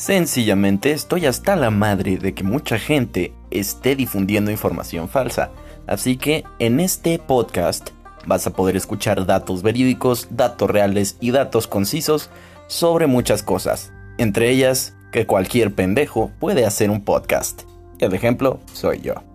Sencillamente estoy hasta la madre de que mucha gente esté difundiendo información falsa. Así que en este podcast vas a poder escuchar datos verídicos, datos reales y datos concisos sobre muchas cosas. Entre ellas, que cualquier pendejo puede hacer un podcast. El ejemplo soy yo.